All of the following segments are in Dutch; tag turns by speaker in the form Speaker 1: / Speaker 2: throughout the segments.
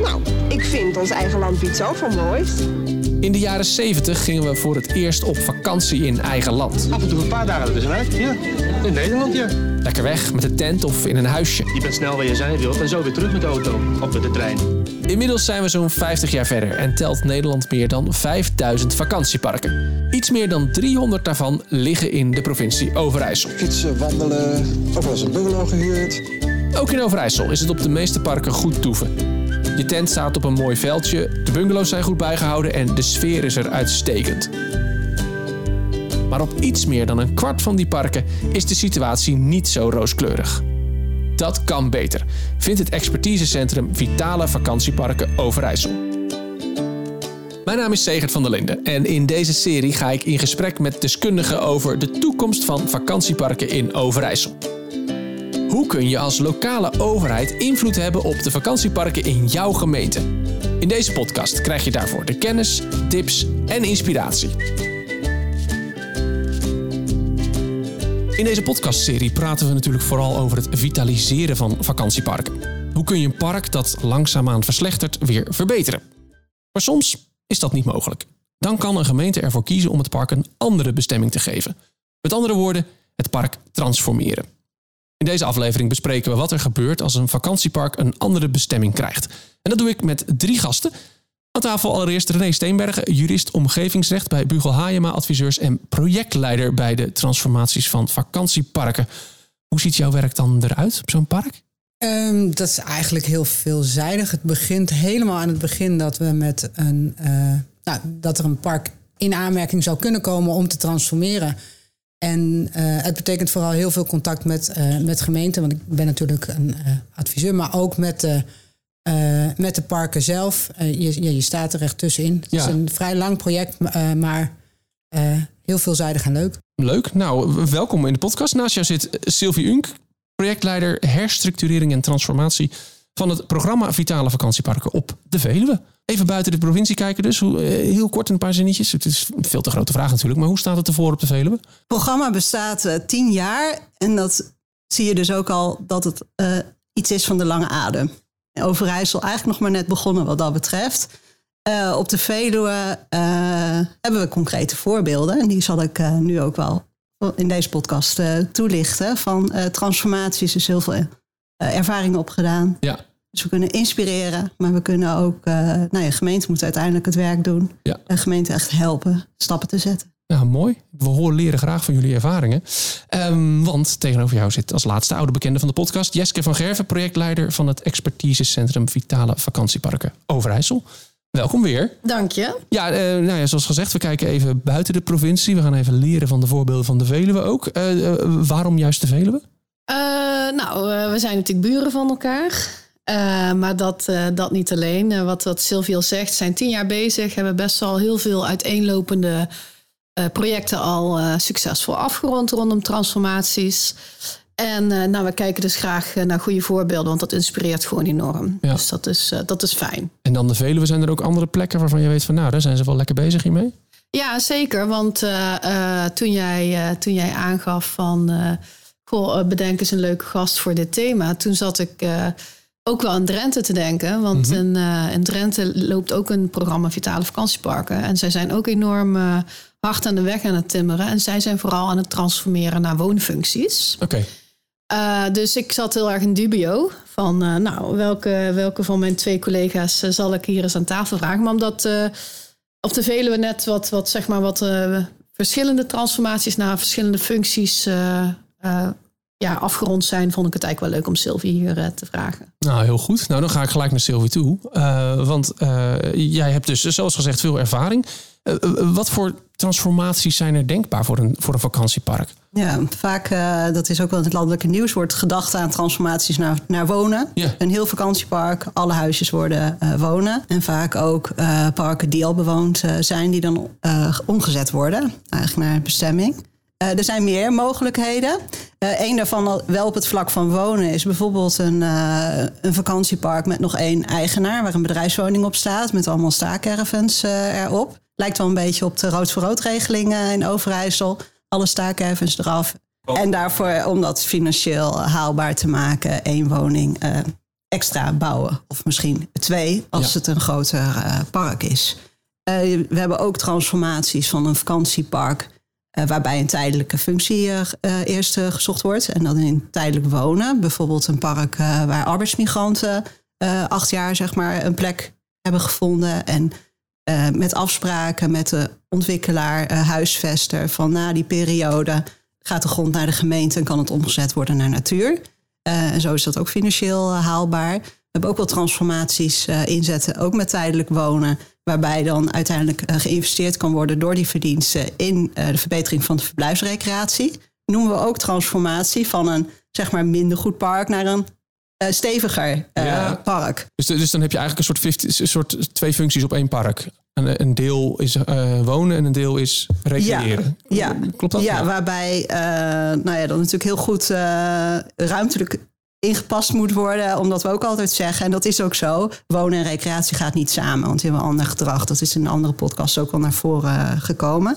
Speaker 1: Nou, ik vind ons eigen land iets zoveel moois.
Speaker 2: In de jaren 70 gingen we voor het eerst op vakantie in eigen land.
Speaker 3: Af en toe een paar dagen ertussenuit, ja. In Nederland, ja.
Speaker 2: Lekker weg met de tent of in een huisje.
Speaker 3: Je bent snel waar je zijn wilt en zo weer terug met de auto of met de trein.
Speaker 2: Inmiddels zijn we zo'n 50 jaar verder en telt Nederland meer dan 5000 vakantieparken. Iets meer dan 300 daarvan liggen in de provincie Overijssel.
Speaker 4: Fietsen, wandelen, wel eens een bungalow gehuurd.
Speaker 2: Ook in Overijssel is het op de meeste parken goed toeven. Je tent staat op een mooi veldje, de bungalows zijn goed bijgehouden en de sfeer is er uitstekend. Maar op iets meer dan een kwart van die parken is de situatie niet zo rooskleurig. Dat kan beter, vindt het expertisecentrum Vitale Vakantieparken Overijssel. Mijn naam is Segert van der Linden en in deze serie ga ik in gesprek met deskundigen over de toekomst van vakantieparken in Overijssel. Hoe kun je als lokale overheid invloed hebben op de vakantieparken in jouw gemeente? In deze podcast krijg je daarvoor de kennis, tips en inspiratie. In deze podcastserie praten we natuurlijk vooral over het vitaliseren van vakantieparken. Hoe kun je een park dat langzaamaan verslechtert weer verbeteren? Maar soms is dat niet mogelijk. Dan kan een gemeente ervoor kiezen om het park een andere bestemming te geven. Met andere woorden, het park transformeren. In deze aflevering bespreken we wat er gebeurt als een vakantiepark een andere bestemming krijgt. En dat doe ik met drie gasten. Aan tafel allereerst René Steenbergen, jurist omgevingsrecht bij Bugel Hayema Adviseurs en projectleider bij de transformaties van vakantieparken. Hoe ziet jouw werk dan eruit op zo'n park?
Speaker 5: Um, dat is eigenlijk heel veelzijdig. Het begint helemaal aan het begin dat we met een uh, nou, dat er een park in aanmerking zou kunnen komen om te transformeren. En uh, het betekent vooral heel veel contact met, uh, met gemeenten. Want ik ben natuurlijk een adviseur, maar ook met de, met de parken zelf. je, ja, je staat er echt tussenin. Het ja. is een vrij lang project, maar heel veelzijdig en leuk.
Speaker 2: Leuk. Nou, welkom in de podcast. Naast jou zit Sylvie Unk, projectleider herstructurering en transformatie van het programma Vitale Vakantieparken op de Veluwe. Even buiten de provincie kijken dus. Hoe, heel kort een paar zinnetjes. Het is een veel te grote vraag natuurlijk. Maar hoe staat het ervoor op de Veluwe?
Speaker 1: Het programma bestaat uh, tien jaar. En dat zie je dus ook al dat het uh, iets is van de lange adem. Overijssel eigenlijk nog maar net begonnen wat dat betreft. Op de Veluwe hebben we concrete voorbeelden. En die zal ik nu ook wel in deze podcast toelichten. Van transformaties is heel veel ervaring opgedaan.
Speaker 2: Ja.
Speaker 1: Dus we kunnen inspireren, maar we kunnen ook... nou ja, gemeente moet uiteindelijk het werk doen.
Speaker 2: Ja.
Speaker 1: En gemeente echt helpen stappen te zetten.
Speaker 2: Ja, mooi. We horen leren graag van jullie ervaringen. Um, want tegenover jou zit als laatste oude bekende van de podcast... Jeske van Gerven, projectleider van het expertisecentrum Vitale Vakantieparken Overijssel. Welkom weer.
Speaker 6: Dank je.
Speaker 2: Ja, uh, nou ja, zoals gezegd, we kijken even buiten de provincie. We gaan even leren van de voorbeelden van de Veluwe ook. Uh, uh, waarom juist de Veluwe?
Speaker 6: Nou, we zijn natuurlijk buren van elkaar. maar dat, dat niet alleen. wat, wat Sylvie al zegt, zijn tien jaar bezig. Hebben best wel heel veel uiteenlopende projecten al succesvol afgerond rondom transformaties. En nou, we kijken dus graag naar goede voorbeelden, want dat inspireert gewoon enorm. Ja. Dus dat is, dat is fijn.
Speaker 2: En dan de Veluwe, zijn er ook andere plekken waarvan je weet van nou, daar zijn ze wel lekker bezig hiermee?
Speaker 6: Ja, zeker. Want toen, jij, toen jij aangaf van goh, bedenk eens een leuke gast voor dit thema, toen zat ik ook wel aan Drenthe te denken. Want mm -hmm. in, in, Drenthe loopt ook een programma Vitale Vakantieparken. En zij zijn ook enorm hard aan de weg aan het timmeren. En zij zijn vooral aan het transformeren naar woonfuncties.
Speaker 2: Oké. Okay.
Speaker 6: Dus ik zat heel erg in dubio van, nou, welke, welke van mijn twee collega's zal ik hier eens aan tafel vragen. Maar omdat op de Veluwe net wat, wat, zeg maar, wat verschillende transformaties naar verschillende functies ja, afgerond zijn, vond ik het eigenlijk wel leuk om Sylvie hier te vragen.
Speaker 2: Nou, heel goed. Nou, dan ga ik gelijk naar Sylvie toe. want jij hebt dus, zoals gezegd, veel ervaring. wat voor transformaties zijn er denkbaar voor een, voor een vakantiepark?
Speaker 1: Ja, vaak, uh, dat is ook wel in het landelijke nieuws, wordt gedacht aan transformaties naar, naar wonen.
Speaker 2: Ja.
Speaker 1: Een heel vakantiepark, alle huisjes worden uh, wonen. En vaak ook uh, parken die al bewoond zijn, die dan omgezet worden, eigenlijk naar bestemming. Er zijn meer mogelijkheden. Eén daarvan, wel op het vlak van wonen, is bijvoorbeeld een, een vakantiepark met nog één eigenaar, waar een bedrijfswoning op staat, met allemaal staakcaravans erop. Lijkt wel een beetje op de rood voor rood regeling in Overijssel alle staakervens eraf. Oh. En daarvoor, om dat financieel haalbaar te maken, één woning uh, extra bouwen. Of misschien twee als
Speaker 2: Ja.
Speaker 1: het een groter eh, park is. Eh, we hebben ook transformaties van een vakantiepark. Eh, waarbij een tijdelijke functie eh, eh, eerst gezocht wordt. En dan in tijdelijk wonen. Bijvoorbeeld een park waar arbeidsmigranten acht jaar zeg maar, een plek hebben gevonden. En met afspraken met de ontwikkelaar, huisvester. Van na die periode gaat de grond naar de gemeente en kan het omgezet worden naar natuur. En zo is dat ook financieel haalbaar. We hebben ook wel transformaties inzetten, ook met tijdelijk wonen. Waarbij dan uiteindelijk eh, geïnvesteerd kan worden door die verdiensten in eh, de verbetering van de verblijfsrecreatie. Noemen we ook transformatie van een zeg maar minder goed park naar een eh, steviger
Speaker 2: Ja.
Speaker 1: park.
Speaker 2: Dus, dus dan heb je eigenlijk een soort, 50, een soort twee functies op één park. Een, een deel is wonen en een deel is recreëren.
Speaker 1: Ja,
Speaker 2: Klopt dat?
Speaker 1: Ja, waarbij nou ja, dan natuurlijk heel goed eh, ruimtelijk ingepast moet worden. Omdat we ook altijd zeggen, en dat is ook zo... wonen en recreatie gaat niet samen. Want die hebben een ander gedrag. Dat is in een andere podcast ook al naar voren gekomen.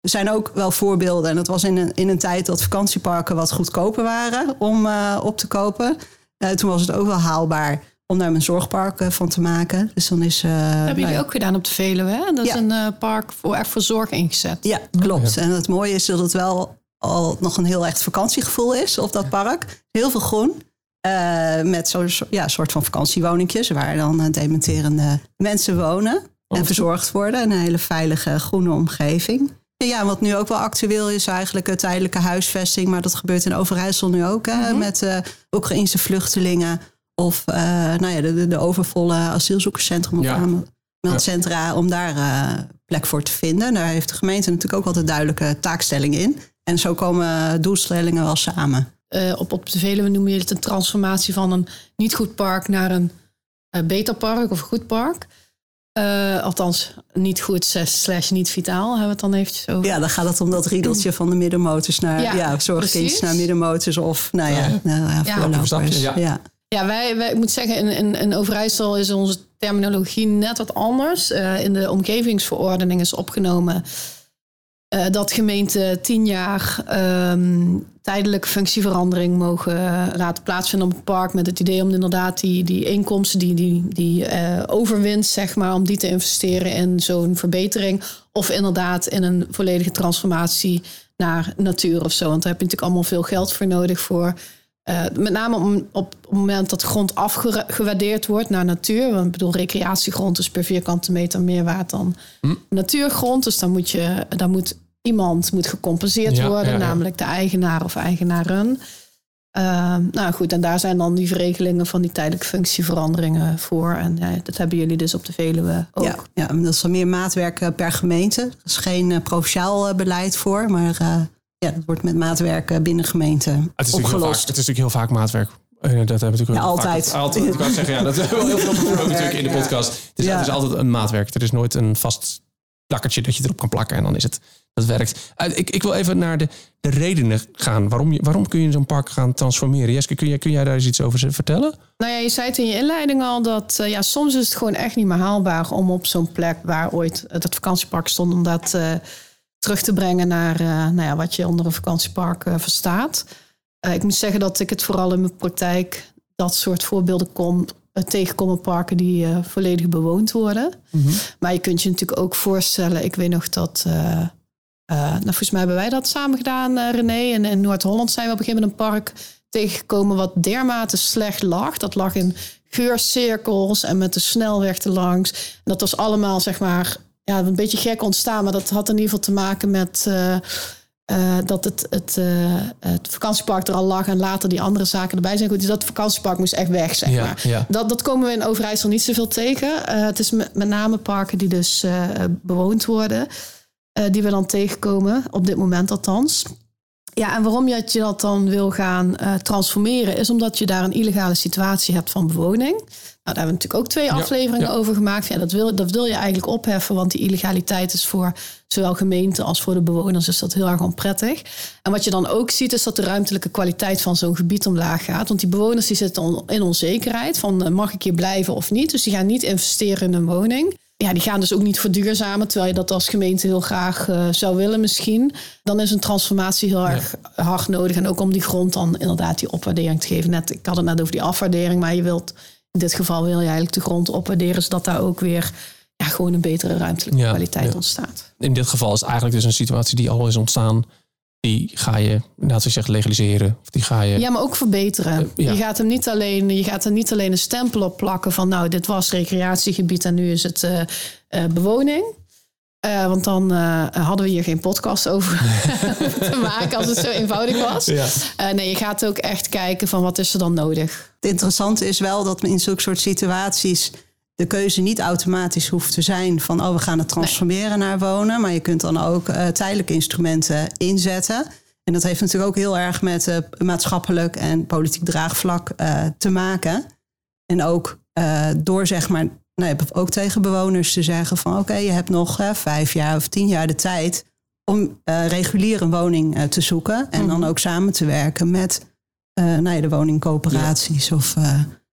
Speaker 1: Er zijn ook wel voorbeelden. En dat was in een, in een tijd dat vakantieparken wat goedkoper waren... om eh, op te kopen. Eh, toen was het ook wel haalbaar om daar een zorgpark van te maken. Dus dan is... eh,
Speaker 6: Dat hebben
Speaker 1: nou
Speaker 6: jullie
Speaker 1: ja.
Speaker 6: ook gedaan op de Veluwe. Hè? Dat is een eh, park voor, echt voor zorg ingezet.
Speaker 1: Ja, klopt. En het mooie is dat het wel al nog een heel echt vakantiegevoel is op dat park. Heel veel groen. Eh, met zo'n ja, soort van vakantiewoningjes waar dan eh, dementerende mensen wonen en verzorgd worden. Een hele veilige groene omgeving. Ja, wat nu ook wel actueel is eigenlijk een tijdelijke huisvesting. Maar dat gebeurt in Overijssel nu ook. Hè, Met eh Oekraïnse vluchtelingen. Of eh, nou ja, de, de, overvolle asielzoekerscentrum of
Speaker 2: Ja.
Speaker 1: aanmeldcentra. Om daar eh, plek voor te vinden. Daar heeft de gemeente natuurlijk ook altijd duidelijke taakstelling in. En zo komen doelstellingen wel samen.
Speaker 6: Eh, op, op de Veluwe noemen jullie het een transformatie van een niet goed park naar een eh, beter park of een goed park. Eh, althans, niet goed slash, slash niet vitaal hebben we het dan eventjes over.
Speaker 1: Ja, dan gaat het om dat riedeltje van de middenmotors naar
Speaker 6: Ja,
Speaker 1: ja, zorgkindjes naar middenmotors of nou ja, nou, ja,
Speaker 6: Ja.
Speaker 2: ja.
Speaker 1: ja.
Speaker 6: Ja, wij, wij ik moet zeggen, in, in, in Overijssel is onze terminologie net wat anders. Eh, in de omgevingsverordening is opgenomen eh, dat gemeenten tien jaar ehm, tijdelijke functieverandering mogen eh, laten plaatsvinden op het park. Met het idee om inderdaad die, die inkomsten, die, die, die eh, overwinst, zeg maar, om die te investeren in zo'n verbetering. Of inderdaad in een volledige transformatie naar natuur of zo. Want daar heb je natuurlijk allemaal veel geld voor nodig voor. Eh, met name om, op het moment dat de grond afgewaardeerd wordt naar natuur. Want ik bedoel, recreatiegrond is per vierkante meter meer waard dan natuurgrond. Dus dan moet, je, dan moet iemand moet gecompenseerd
Speaker 2: Ja,
Speaker 6: worden,
Speaker 2: ja, ja.
Speaker 6: namelijk de eigenaar of eigenaren. Eh, nou goed, en daar zijn dan die verregelingen van die tijdelijke functieveranderingen voor. En ja, dat hebben jullie dus op de Veluwe ook.
Speaker 1: Ja, ja, dat is dan meer maatwerk eh, per gemeente. Er is geen provinciaal beleid voor, maar eh, ja, dat wordt met maatwerk eh, binnen gemeente
Speaker 2: Het is, natuurlijk heel vaak,
Speaker 1: opgelost.
Speaker 2: het is natuurlijk heel vaak maatwerk. Eh, Dat hebben we natuurlijk
Speaker 1: Ja, altijd.
Speaker 2: Vaak, altijd. Ik wou zeggen, ja, dat hebben we heel veel besproken natuurlijk in de podcast. Het is,
Speaker 1: Ja.
Speaker 2: het is altijd een maatwerk. Er is nooit een vast plakkertje dat je erop kan plakken en dan is het. Dat werkt. Eh, Ik, ik wil even naar de, de redenen gaan. Waarom, je, waarom kun je zo'n park gaan transformeren? Jeske, kun jij, kun jij daar eens iets over vertellen?
Speaker 6: Nou ja, je zei het in je inleiding al dat ja, soms is het gewoon echt niet meer haalbaar om op zo'n plek waar ooit het vakantiepark stond, om dat eh, terug te brengen naar eh, nou ja, wat je onder een vakantiepark eh, verstaat. Eh, ik moet zeggen dat ik het vooral in mijn praktijk dat soort voorbeelden kom, tegenkom in parken die volledig bewoond worden. Maar je kunt je natuurlijk ook voorstellen, ik weet nog dat. nou, volgens mij hebben wij dat samen gedaan, René. En in Noord-Holland zijn we op een gegeven moment een park tegengekomen wat dermate slecht lag. Dat lag in geurcirkels en met de snelweg erlangs. En dat was allemaal, zeg maar, ja, een beetje gek ontstaan. Maar dat had in ieder geval te maken met eh, eh, dat het, het, eh, het vakantiepark er al lag en later die andere zaken erbij zijn. Goed, dus dat vakantiepark moest echt weg, zeg
Speaker 2: Ja,
Speaker 6: maar.
Speaker 2: ja.
Speaker 6: Dat, dat komen we in Overijssel niet zoveel tegen. Het is met, met name parken die dus bewoond worden. die we dan tegenkomen, op dit moment althans. Ja, en waarom je dat dan wil gaan eh, transformeren... is omdat je daar een illegale situatie hebt van bewoning. Nou, daar hebben we natuurlijk ook twee afleveringen
Speaker 2: ja.
Speaker 6: over gemaakt. Ja, dat, wil, dat wil je eigenlijk opheffen, want die illegaliteit is voor zowel gemeenten als voor de bewoners is dat heel erg onprettig. En wat je dan ook ziet, is dat de ruimtelijke kwaliteit van zo'n gebied omlaag gaat. Want die bewoners die zitten in onzekerheid van eh, mag ik hier blijven of niet. Dus die gaan niet investeren in een woning. Ja, die gaan dus ook niet verduurzamen, terwijl je dat als gemeente heel graag eh, zou willen misschien. Dan is een transformatie heel erg hard nodig. En ook om die grond dan inderdaad die opwaardering te geven. Net, ik had het net over die afwaardering, maar je wilt in dit geval wil je eigenlijk de grond opwaarderen, zodat daar ook weer ja, gewoon een betere ruimtelijke
Speaker 2: Ja,
Speaker 6: kwaliteit
Speaker 2: ja.
Speaker 6: ontstaat.
Speaker 2: In dit geval is het eigenlijk dus een situatie die al is ontstaan. Die ga je, laten we zeggen, legaliseren. Of die ga je...
Speaker 6: Ja, maar ook verbeteren.
Speaker 2: Eh, ja.
Speaker 6: Je gaat hem niet alleen, je gaat er niet alleen een stempel op plakken van nou, dit was recreatiegebied en nu is het eh, eh, bewoning. Eh, want dan eh, hadden we hier geen podcast over te maken als het zo eenvoudig was.
Speaker 2: Ja.
Speaker 6: Eh, nee, je gaat ook echt kijken van wat is er dan nodig.
Speaker 1: Het interessante is wel dat in zulke soort situaties de keuze niet automatisch hoeft te zijn van oh we gaan het transformeren naar wonen, maar je kunt dan ook eh, tijdelijke instrumenten inzetten. En dat heeft natuurlijk ook heel erg met eh, maatschappelijk en politiek draagvlak eh, te maken. En ook door zeg maar, nou, ook tegen bewoners te zeggen van oké, je hebt nog vijf jaar of tien jaar de tijd om regulier een woning te zoeken. En dan ook samen te werken met nou ja, de woningcoöperaties of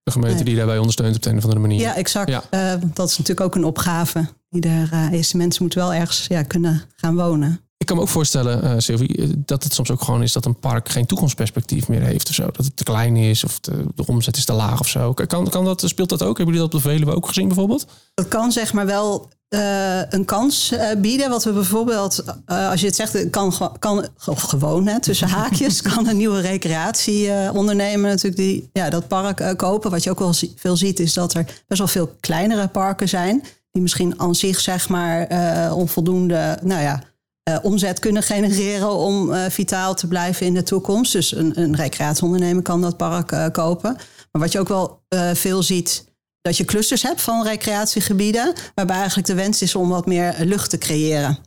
Speaker 2: De gemeente die daarbij ondersteunt op de een of andere manier.
Speaker 1: ja, exact.
Speaker 2: Ja.
Speaker 1: Eh, dat is natuurlijk ook een opgave die er eh, is. Mensen moeten wel ergens ja, kunnen gaan wonen.
Speaker 2: Ik kan me ook voorstellen, eh, Sylvie, eh, dat het soms ook gewoon is dat een park geen toekomstperspectief meer heeft of zo. Dat het te klein is of de, de omzet is te laag of zo. Kan, kan dat, speelt dat ook? Hebben jullie dat op de Veluwe ook gezien bijvoorbeeld?
Speaker 1: Dat kan zeg maar wel eh, een kans eh, bieden. Wat we bijvoorbeeld, eh, als je het zegt, kan, kan of gewoon hè, tussen haakjes, kan een nieuwe recreatieondernemer natuurlijk die, ja, dat park kopen. Wat je ook wel veel ziet, is dat er best wel veel kleinere parken zijn. Die misschien aan zich zeg maar onvoldoende, nou ja, omzet kunnen genereren om vitaal te blijven in de toekomst. Dus een, een recreatieondernemer kan dat park kopen. Maar wat je ook wel veel ziet, dat je clusters hebt van recreatiegebieden, waarbij eigenlijk de wens is om wat meer lucht te creëren.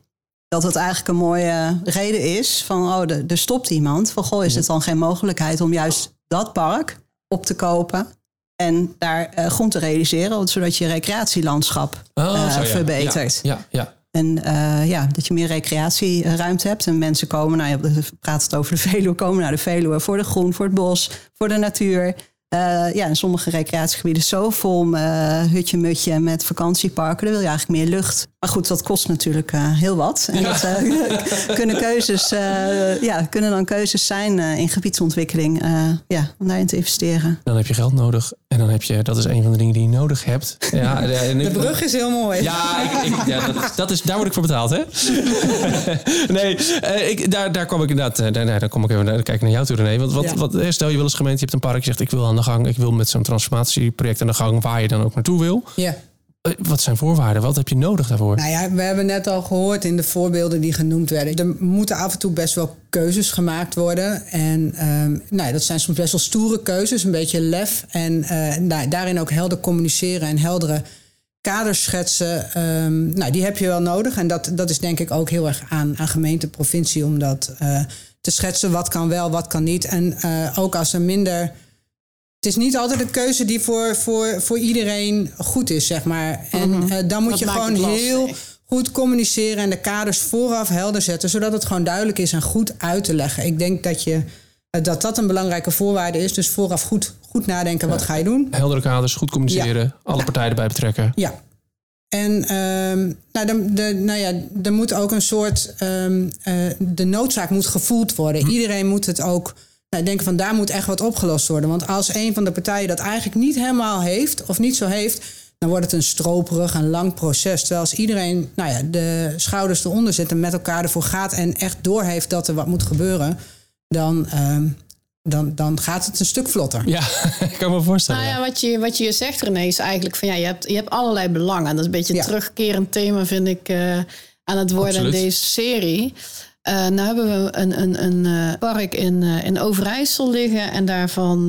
Speaker 1: Dat het eigenlijk een mooie reden is van, oh, er, er stopt iemand. Van, goh, is het dan geen mogelijkheid om juist dat park op te kopen en daar eh groen te realiseren, zodat je recreatielandschap eh,
Speaker 2: Oh, zo, ja.
Speaker 1: verbetert.
Speaker 2: Ja, ja.
Speaker 1: En eh, ja, dat je meer recreatieruimte hebt. En mensen komen, nou ja, we praten het over de Veluwe, komen naar de Veluwe voor de groen, voor het bos, voor de natuur. Eh, ja, in sommige recreatiegebieden zo vol eh hutje-mutje met vakantieparken. Dan wil je eigenlijk meer lucht. Maar goed, dat kost natuurlijk eh, heel wat. En dat eh, kunnen, keuzes, eh, ja, kunnen dan keuzes zijn eh, in gebiedsontwikkeling eh, ja, om daarin te investeren.
Speaker 2: Dan heb je geld nodig. En dan heb je, dat is een van de dingen die je nodig hebt. Ja, ja, en
Speaker 5: De brug is heel mooi.
Speaker 2: Ja, ik, ik- ja dat, dat is, daar word ik voor betaald, hè? nee, eh, ik, daar, daar kwam ik inderdaad... eh, daar, daar, daar kom ik even naar, kijken naar jou toe, René. Want wat,
Speaker 5: Ja.
Speaker 2: wat, stel je wil als gemeente, je hebt een park... je zegt, ik wil aan de gang, ik wil met zo'n transformatieproject aan de gang... waar je dan ook naartoe wil.
Speaker 5: Ja.
Speaker 2: Eh, wat zijn voorwaarden? Wat heb je nodig daarvoor?
Speaker 5: Nou ja, we hebben net al gehoord in de voorbeelden die genoemd werden. Er moeten af en toe best wel keuzes gemaakt worden. En ehm, nou ja, dat zijn soms best wel stoere keuzes, een beetje lef. En eh, nou, daarin ook helder communiceren en heldere kaders schetsen. Ehm, nou, die heb je wel nodig. En dat, dat is denk ik ook heel erg aan, aan gemeente, provincie om dat eh, te schetsen. Wat kan wel, wat kan niet. En ook als er minder. Het is niet altijd een keuze die voor, voor, voor iedereen goed is, zeg maar. En eh, dan moet
Speaker 6: Dat
Speaker 5: je gewoon
Speaker 6: lastig.
Speaker 5: heel goed communiceren en de kaders vooraf helder zetten, zodat het gewoon duidelijk is en goed uit te leggen. Ik denk dat je, eh, dat, dat een belangrijke voorwaarde is. Dus vooraf goed, goed nadenken, wat ga je doen?
Speaker 2: Heldere kaders, goed communiceren, alle
Speaker 5: Ja.
Speaker 2: partijen erbij betrekken.
Speaker 5: Ja. En ehm, nou, de, de, nou ja, er moet ook een soort. ehm, eh, de noodzaak moet gevoeld worden. Iedereen moet het ook. Nou, denken van daar moet echt wat opgelost worden. Want als een van de partijen dat eigenlijk niet helemaal heeft of niet zo heeft, dan wordt het een stroperig en lang proces. Terwijl als iedereen nou ja, de schouders eronder zet en met elkaar ervoor gaat en echt doorheeft dat er wat moet gebeuren, dan, ehm, dan, dan gaat het een stuk vlotter.
Speaker 2: Ja, ik kan me voorstellen.
Speaker 6: Nou ja, wat je, wat je zegt, René, is eigenlijk van ja, je hebt, je hebt allerlei belangen. Dat is een beetje een
Speaker 5: Ja.
Speaker 6: terugkerend thema, vind ik, eh, aan het worden
Speaker 2: Absoluut.
Speaker 6: in deze serie. Eh nou hebben we een, een, een eh, park in, eh, in Overijssel liggen. En daarvan,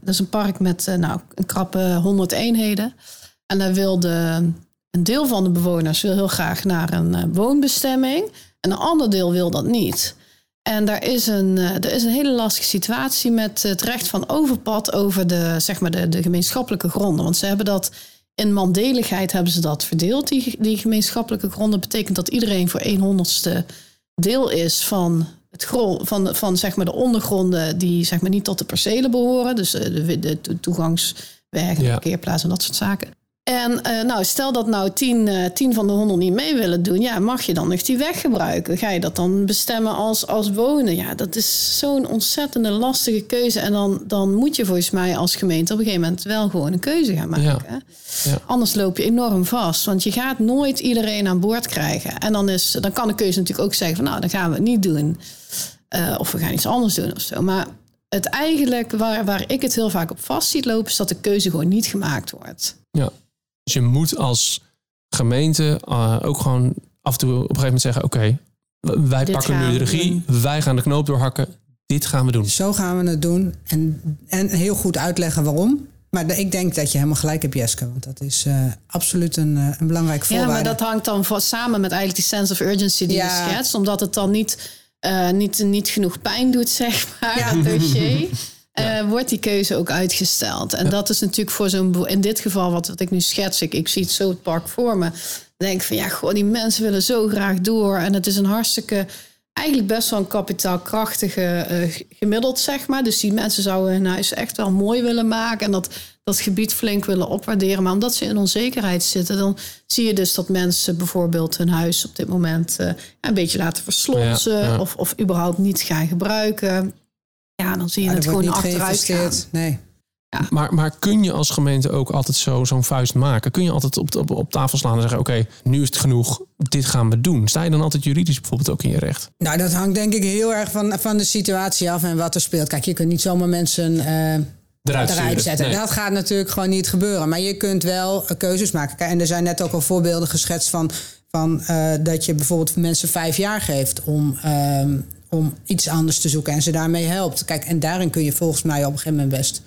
Speaker 6: dat is een park met nou, een krappe 100 eenheden. En daar wil de, een deel van de bewoners wil heel graag naar een woonbestemming. En een ander deel wil dat niet. En daar is een, er is een hele lastige situatie met het recht van overpad over de, zeg maar de, de gemeenschappelijke gronden. Want ze hebben dat in mandeligheid hebben ze dat verdeeld, die, die gemeenschappelijke gronden. betekent dat iedereen voor 1 honderdste deel is van, het grond, van, van zeg maar de ondergronden die zeg maar niet tot de percelen behoren. Dus eh, de, de, de toegangswegen,
Speaker 2: Ja.
Speaker 6: parkeerplaatsen en dat soort zaken. En eh, nou, stel dat nou tien, eh, tien van de honderd niet mee willen doen, ja, mag je dan nog die weg gebruiken? Ga je dat dan bestemmen als, als wonen? Ja, dat is zo'n ontzettende lastige keuze. En dan, dan moet je volgens mij als gemeente op een gegeven moment wel gewoon een keuze gaan maken.
Speaker 2: Ja. Ja.
Speaker 6: Anders loop je enorm vast. Want je gaat nooit iedereen aan boord krijgen. En dan, is, dan kan de keuze natuurlijk ook zeggen van nou, dan gaan we het niet doen. Eh, of we gaan iets anders doen of zo. Maar het eigenlijk waar, waar ik het heel vaak op vast ziet lopen, is dat de keuze gewoon niet gemaakt wordt.
Speaker 2: Ja. Dus je moet als gemeente eh, ook gewoon af en toe op een gegeven moment zeggen: Oké, wij
Speaker 6: Dit
Speaker 2: pakken nu de regie, wij gaan de knoop doorhakken, dit gaan we doen.
Speaker 5: Zo gaan we het doen. En, en heel goed uitleggen waarom. Maar ik denk dat je helemaal gelijk hebt, Jeske. Want dat is eh, absoluut een, eh, een belangrijk
Speaker 6: Ja,
Speaker 5: voorwaarde.
Speaker 6: maar dat hangt dan va- samen met eigenlijk die sense of urgency die
Speaker 5: Ja.
Speaker 6: je schetst. Omdat het dan niet, eh, niet, niet genoeg pijn doet, zeg maar,
Speaker 5: Ja.
Speaker 6: het eh, wordt die keuze ook uitgesteld. En dat is natuurlijk voor zo'n... In dit geval, wat, wat ik nu schets, ik, ik zie het zo het park voor me. Dan denk ik van, ja, goh, die mensen willen zo graag door. En het is een hartstikke... Eigenlijk best wel een kapitaalkrachtige eh, gemiddeld, zeg maar. Dus die mensen zouden hun huis echt wel mooi willen maken. En dat, dat gebied flink willen opwaarderen. Maar omdat ze in onzekerheid zitten, dan zie je dus dat mensen bijvoorbeeld hun huis op dit moment eh, een beetje laten verslonsen.
Speaker 2: Ja, ja.
Speaker 6: Of, of überhaupt niet gaan gebruiken. Ja, dan zie je
Speaker 5: Ja,
Speaker 6: het gewoon
Speaker 5: niet
Speaker 6: achteruit gaan.
Speaker 5: Nee.
Speaker 2: Maar, maar kun je als gemeente ook altijd zo, zo'n vuist maken? Kun je altijd op, op, op tafel slaan en zeggen: Oké, nu is het genoeg, dit gaan we doen? Sta je dan altijd juridisch bijvoorbeeld ook in je recht?
Speaker 5: Nou, dat hangt denk ik heel erg van, van de situatie af en wat er speelt. Kijk, je kunt niet zomaar mensen eh,
Speaker 2: Eruit,
Speaker 5: eruit zetten.
Speaker 2: Nee.
Speaker 5: Dat gaat natuurlijk gewoon niet gebeuren. Maar je kunt wel eh, keuzes maken. Kijk, en er zijn net ook al voorbeelden geschetst van, van eh, dat je bijvoorbeeld mensen vijf jaar geeft om, ehm, om iets anders te zoeken en ze daarmee helpt. Kijk, en daarin kun je volgens mij op een gegeven moment best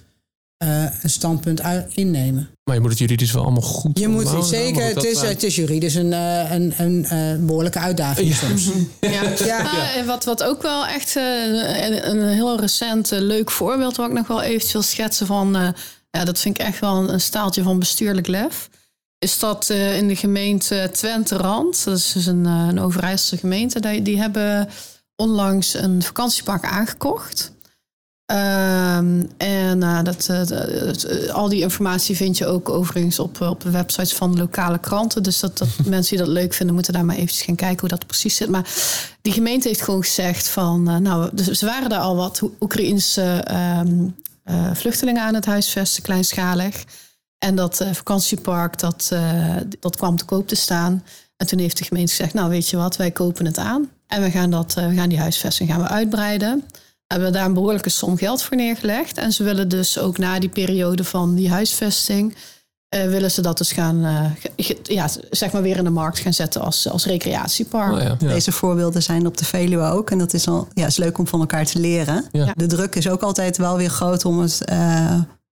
Speaker 5: eh, een standpunt innemen.
Speaker 2: Maar je moet het juridisch wel allemaal goed
Speaker 5: Je moet
Speaker 2: onderbouwen.
Speaker 5: zeker, het is, het is juridisch een, eh, een, een, eh, behoorlijke uitdaging soms.
Speaker 6: Ja.
Speaker 5: Ja.
Speaker 6: Ah, en wat, wat ook wel echt eh, een, een heel recent leuk voorbeeld, wat ik nog wel eventjes wil schetsen van, eh, ja, dat vind ik echt wel een, een staaltje van bestuurlijk lef. Is dat eh, in de gemeente Twente-Rand, dat is dus een, eh, een Overijsselse gemeente, die, die hebben onlangs een vakantiepark aangekocht. Ehm, en eh, dat, eh, dat, eh, al die informatie vind je ook overigens op, op de websites van de lokale kranten. Dus dat, dat mensen die dat leuk vinden, moeten daar maar eventjes gaan kijken hoe dat precies zit. Maar die gemeente heeft gewoon gezegd van... nou, dus ze waren daar al wat Oekraïense ehm, eh, vluchtelingen aan het huisvesten, kleinschalig. En dat vakantiepark, dat, dat kwam te koop te staan. En toen heeft de gemeente gezegd, nou weet je wat, wij kopen het aan. En we gaan, dat, eh, we gaan die huisvesting gaan we uitbreiden. Hebben we daar een behoorlijke som geld voor neergelegd. En ze willen dus ook na die periode van die huisvesting... eh, willen ze dat dus gaan, eh, ja, zeg maar weer in de markt gaan zetten als, als recreatiepark.
Speaker 2: oh ja, ja.
Speaker 1: Deze voorbeelden zijn op de Veluwe ook. En dat is, al, ja, is leuk om van elkaar te leren.
Speaker 2: Ja.
Speaker 1: De druk is ook altijd wel weer groot om het eh,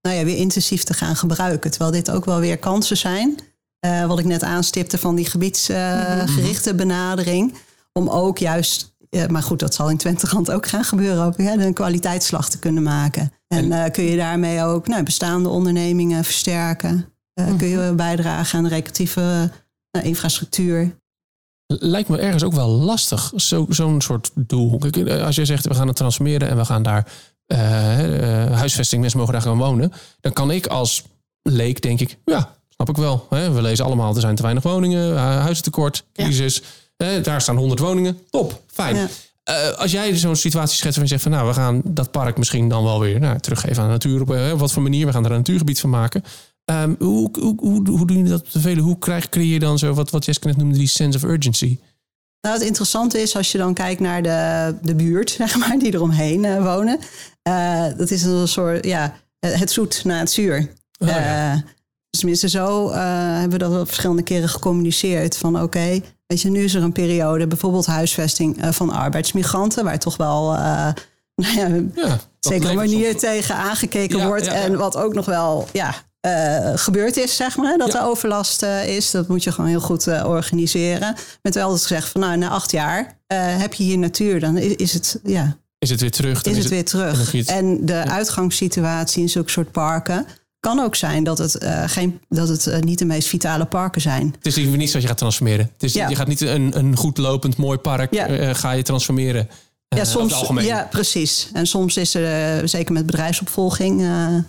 Speaker 1: nou ja, weer intensief te gaan gebruiken. Terwijl dit ook wel weer kansen zijn. Eh, wat ik net aanstipte van die gebiedsgerichte benadering. Om ook juist, maar goed, dat zal in Twenterand ook gaan gebeuren. Ook, hè, een kwaliteitsslag te kunnen maken. En eh, kun je daarmee ook nou, bestaande ondernemingen versterken. Eh, Kun je bijdragen aan de recreatieve eh, infrastructuur.
Speaker 2: Lijkt me ergens ook wel lastig, zo- zo'n soort doel. Als je zegt, we gaan het transformeren en we gaan daar eh, huisvesting, mensen mogen daar gaan wonen. Dan kan ik als leek, denk ik, ja, snap ik wel. Hè? We lezen allemaal, er zijn te weinig woningen, uh, huizentekort, crisis. Eh, daar staan 100 woningen, top, fijn.
Speaker 1: Ja.
Speaker 2: Eh, als jij zo'n situatie schetst en je zegt van nou, we gaan dat park misschien dan wel weer nou, teruggeven aan de natuur. Op eh, wat voor manier, we gaan er een natuurgebied van maken. Ehm, hoe, hoe, hoe, hoe doen jullie dat op de? Hoe krijg, creëer je dan zo, wat, wat Jeske net noemde, die sense of urgency?
Speaker 1: Nou, het interessante is als je dan kijkt naar de, de buurt, zeg maar, die eromheen eh, wonen. Dat is een soort, ja, het zoet na het zuur.
Speaker 2: Oh, ja.
Speaker 1: Tenminste, zo hebben we dat verschillende keren gecommuniceerd. Van oké, weet je, nu is er een periode, bijvoorbeeld huisvesting eh, van arbeidsmigranten, waar toch wel, eh, nou ja,
Speaker 2: Ja, dat
Speaker 1: zeker manier
Speaker 2: op.
Speaker 1: tegen aangekeken
Speaker 2: Ja,
Speaker 1: wordt.
Speaker 2: ja.
Speaker 1: En wat ook nog wel ja, eh, gebeurd is, zeg maar. Dat
Speaker 2: Ja.
Speaker 1: er overlast is. Dat moet je gewoon heel goed organiseren. Met wel eens gezegd van nou, na acht jaar heb je hier natuur. Dan is, is het, ja,
Speaker 2: Is het weer terug? dan
Speaker 1: is het weer terug.
Speaker 2: het-
Speaker 1: En de uitgangssituatie in zulke soort parken... kan ook zijn dat het, eh, geen, dat het eh, niet de meest vitale parken zijn.
Speaker 2: Het is niet zoals je gaat transformeren. Het is,
Speaker 1: Ja.
Speaker 2: Je gaat niet een, een goed lopend mooi park
Speaker 1: Ja.
Speaker 2: eh, ga je transformeren.
Speaker 1: Ja, soms, ja, precies. En soms is er, zeker met bedrijfsopvolging,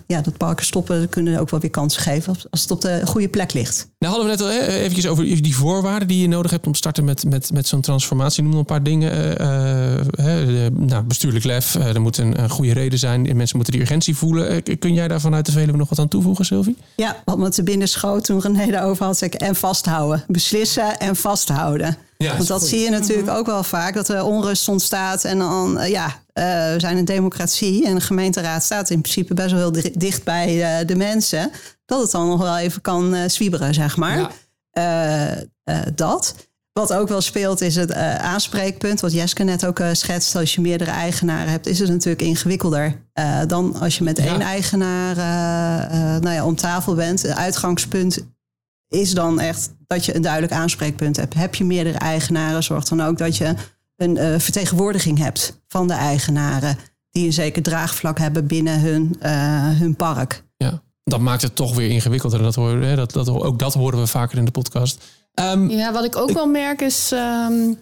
Speaker 1: ja, dat parken stoppen kunnen ook wel weer kansen geven als het op de goede plek ligt.
Speaker 2: Nou hadden we net al hè, eventjes over die voorwaarden die je nodig hebt om te starten met, met, met zo'n transformatie. Noem een paar dingen. eh, eh, de- nou, bestuurlijk lef, eh, er moet een, goede reden zijn. En mensen moeten die urgentie voelen. Eh, kun jij daar vanuit de Veluwe nog wat aan toevoegen, Sylvie?
Speaker 1: Ja, wat me te binnen schoot toen René daarover had, ik, en vasthouden. Beslissen en vasthouden.
Speaker 2: Ja,
Speaker 1: Want dat zie je natuurlijk ook wel vaak, dat er onrust ontstaat. En dan, eh, ja, eh, we zijn een democratie en de gemeenteraad staat in principe best wel heel di- dicht bij eh, de mensen. Dat het dan nog wel even kan eh zwieberen, zeg maar.
Speaker 2: Ja.
Speaker 1: Eh, eh, dat. Wat ook wel speelt is het aanspreekpunt. Wat Jeske net ook schetst. Als je meerdere eigenaren hebt, is het natuurlijk ingewikkelder dan als je met
Speaker 2: Ja.
Speaker 1: één eigenaar nou ja, om tafel bent. Het uitgangspunt is dan echt dat je een duidelijk aanspreekpunt hebt. Heb je meerdere eigenaren, zorg dan ook dat je een vertegenwoordiging hebt van de eigenaren. Die een zeker draagvlak hebben binnen hun, hun park.
Speaker 2: Ja. Dat maakt het toch weer ingewikkelder. Dat horen, hè, dat, dat, ook dat horen we vaker in de podcast. Ehm,
Speaker 6: Ja, wat ik ook wel merk is ehm,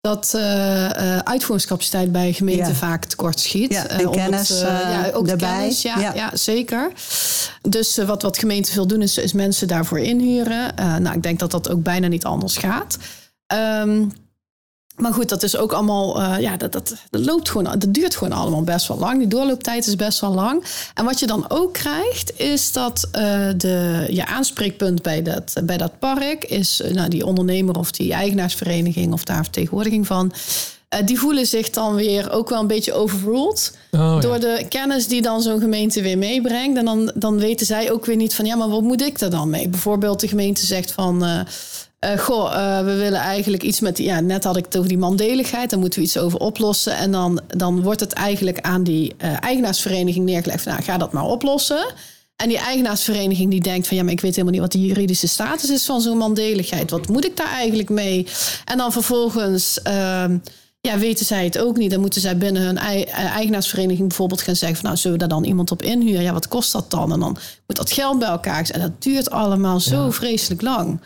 Speaker 6: dat eh, eh, uitvoeringscapaciteit bij gemeenten
Speaker 1: Ja.
Speaker 6: vaak tekort schiet.
Speaker 1: Ja,
Speaker 6: Eh,
Speaker 1: en kennis,
Speaker 6: ja, ook de
Speaker 1: daarbij.
Speaker 6: kennis, ja,
Speaker 1: Ja.
Speaker 6: ja. zeker. Dus eh, wat, wat gemeenten veel doen is, is mensen daarvoor inhuren. Eh, nou, ik denk dat dat ook bijna niet anders gaat. Ehm, maar goed, dat is ook allemaal, eh, ja, dat, dat, dat loopt gewoon, dat duurt gewoon allemaal best wel lang. Die doorlooptijd is best wel lang. En wat je dan ook krijgt, is dat eh, de, je aanspreekpunt bij dat, bij dat park is eh, nou, die ondernemer of die eigenaarsvereniging of daar vertegenwoordiging van. die voelen zich dan weer ook wel een beetje overruled.
Speaker 2: oh, ja.
Speaker 6: Door de kennis die dan zo'n gemeente weer meebrengt. En dan, dan weten zij ook weer niet van ja, maar wat moet ik er dan mee? Bijvoorbeeld de gemeente zegt van. Eh, goh, eh, we willen eigenlijk iets met. Ja, net had ik het over die mandeligheid. Daar moeten we iets over oplossen. En dan, dan wordt het eigenlijk aan die eh, eigenaarsvereniging neergelegd. van, Nou, ga dat maar oplossen. En die eigenaarsvereniging die denkt van ja, maar ik weet helemaal niet wat de juridische status is van zo'n mandeligheid. Wat moet ik daar eigenlijk mee? En dan vervolgens. ehm, ja, weten zij het ook niet. Dan moeten zij binnen hun ei- eigenaarsvereniging bijvoorbeeld gaan zeggen: van, Nou, zullen we daar dan iemand op inhuren? Ja, wat kost dat dan? En dan moet dat geld bij elkaar. En dat duurt allemaal zo vreselijk lang.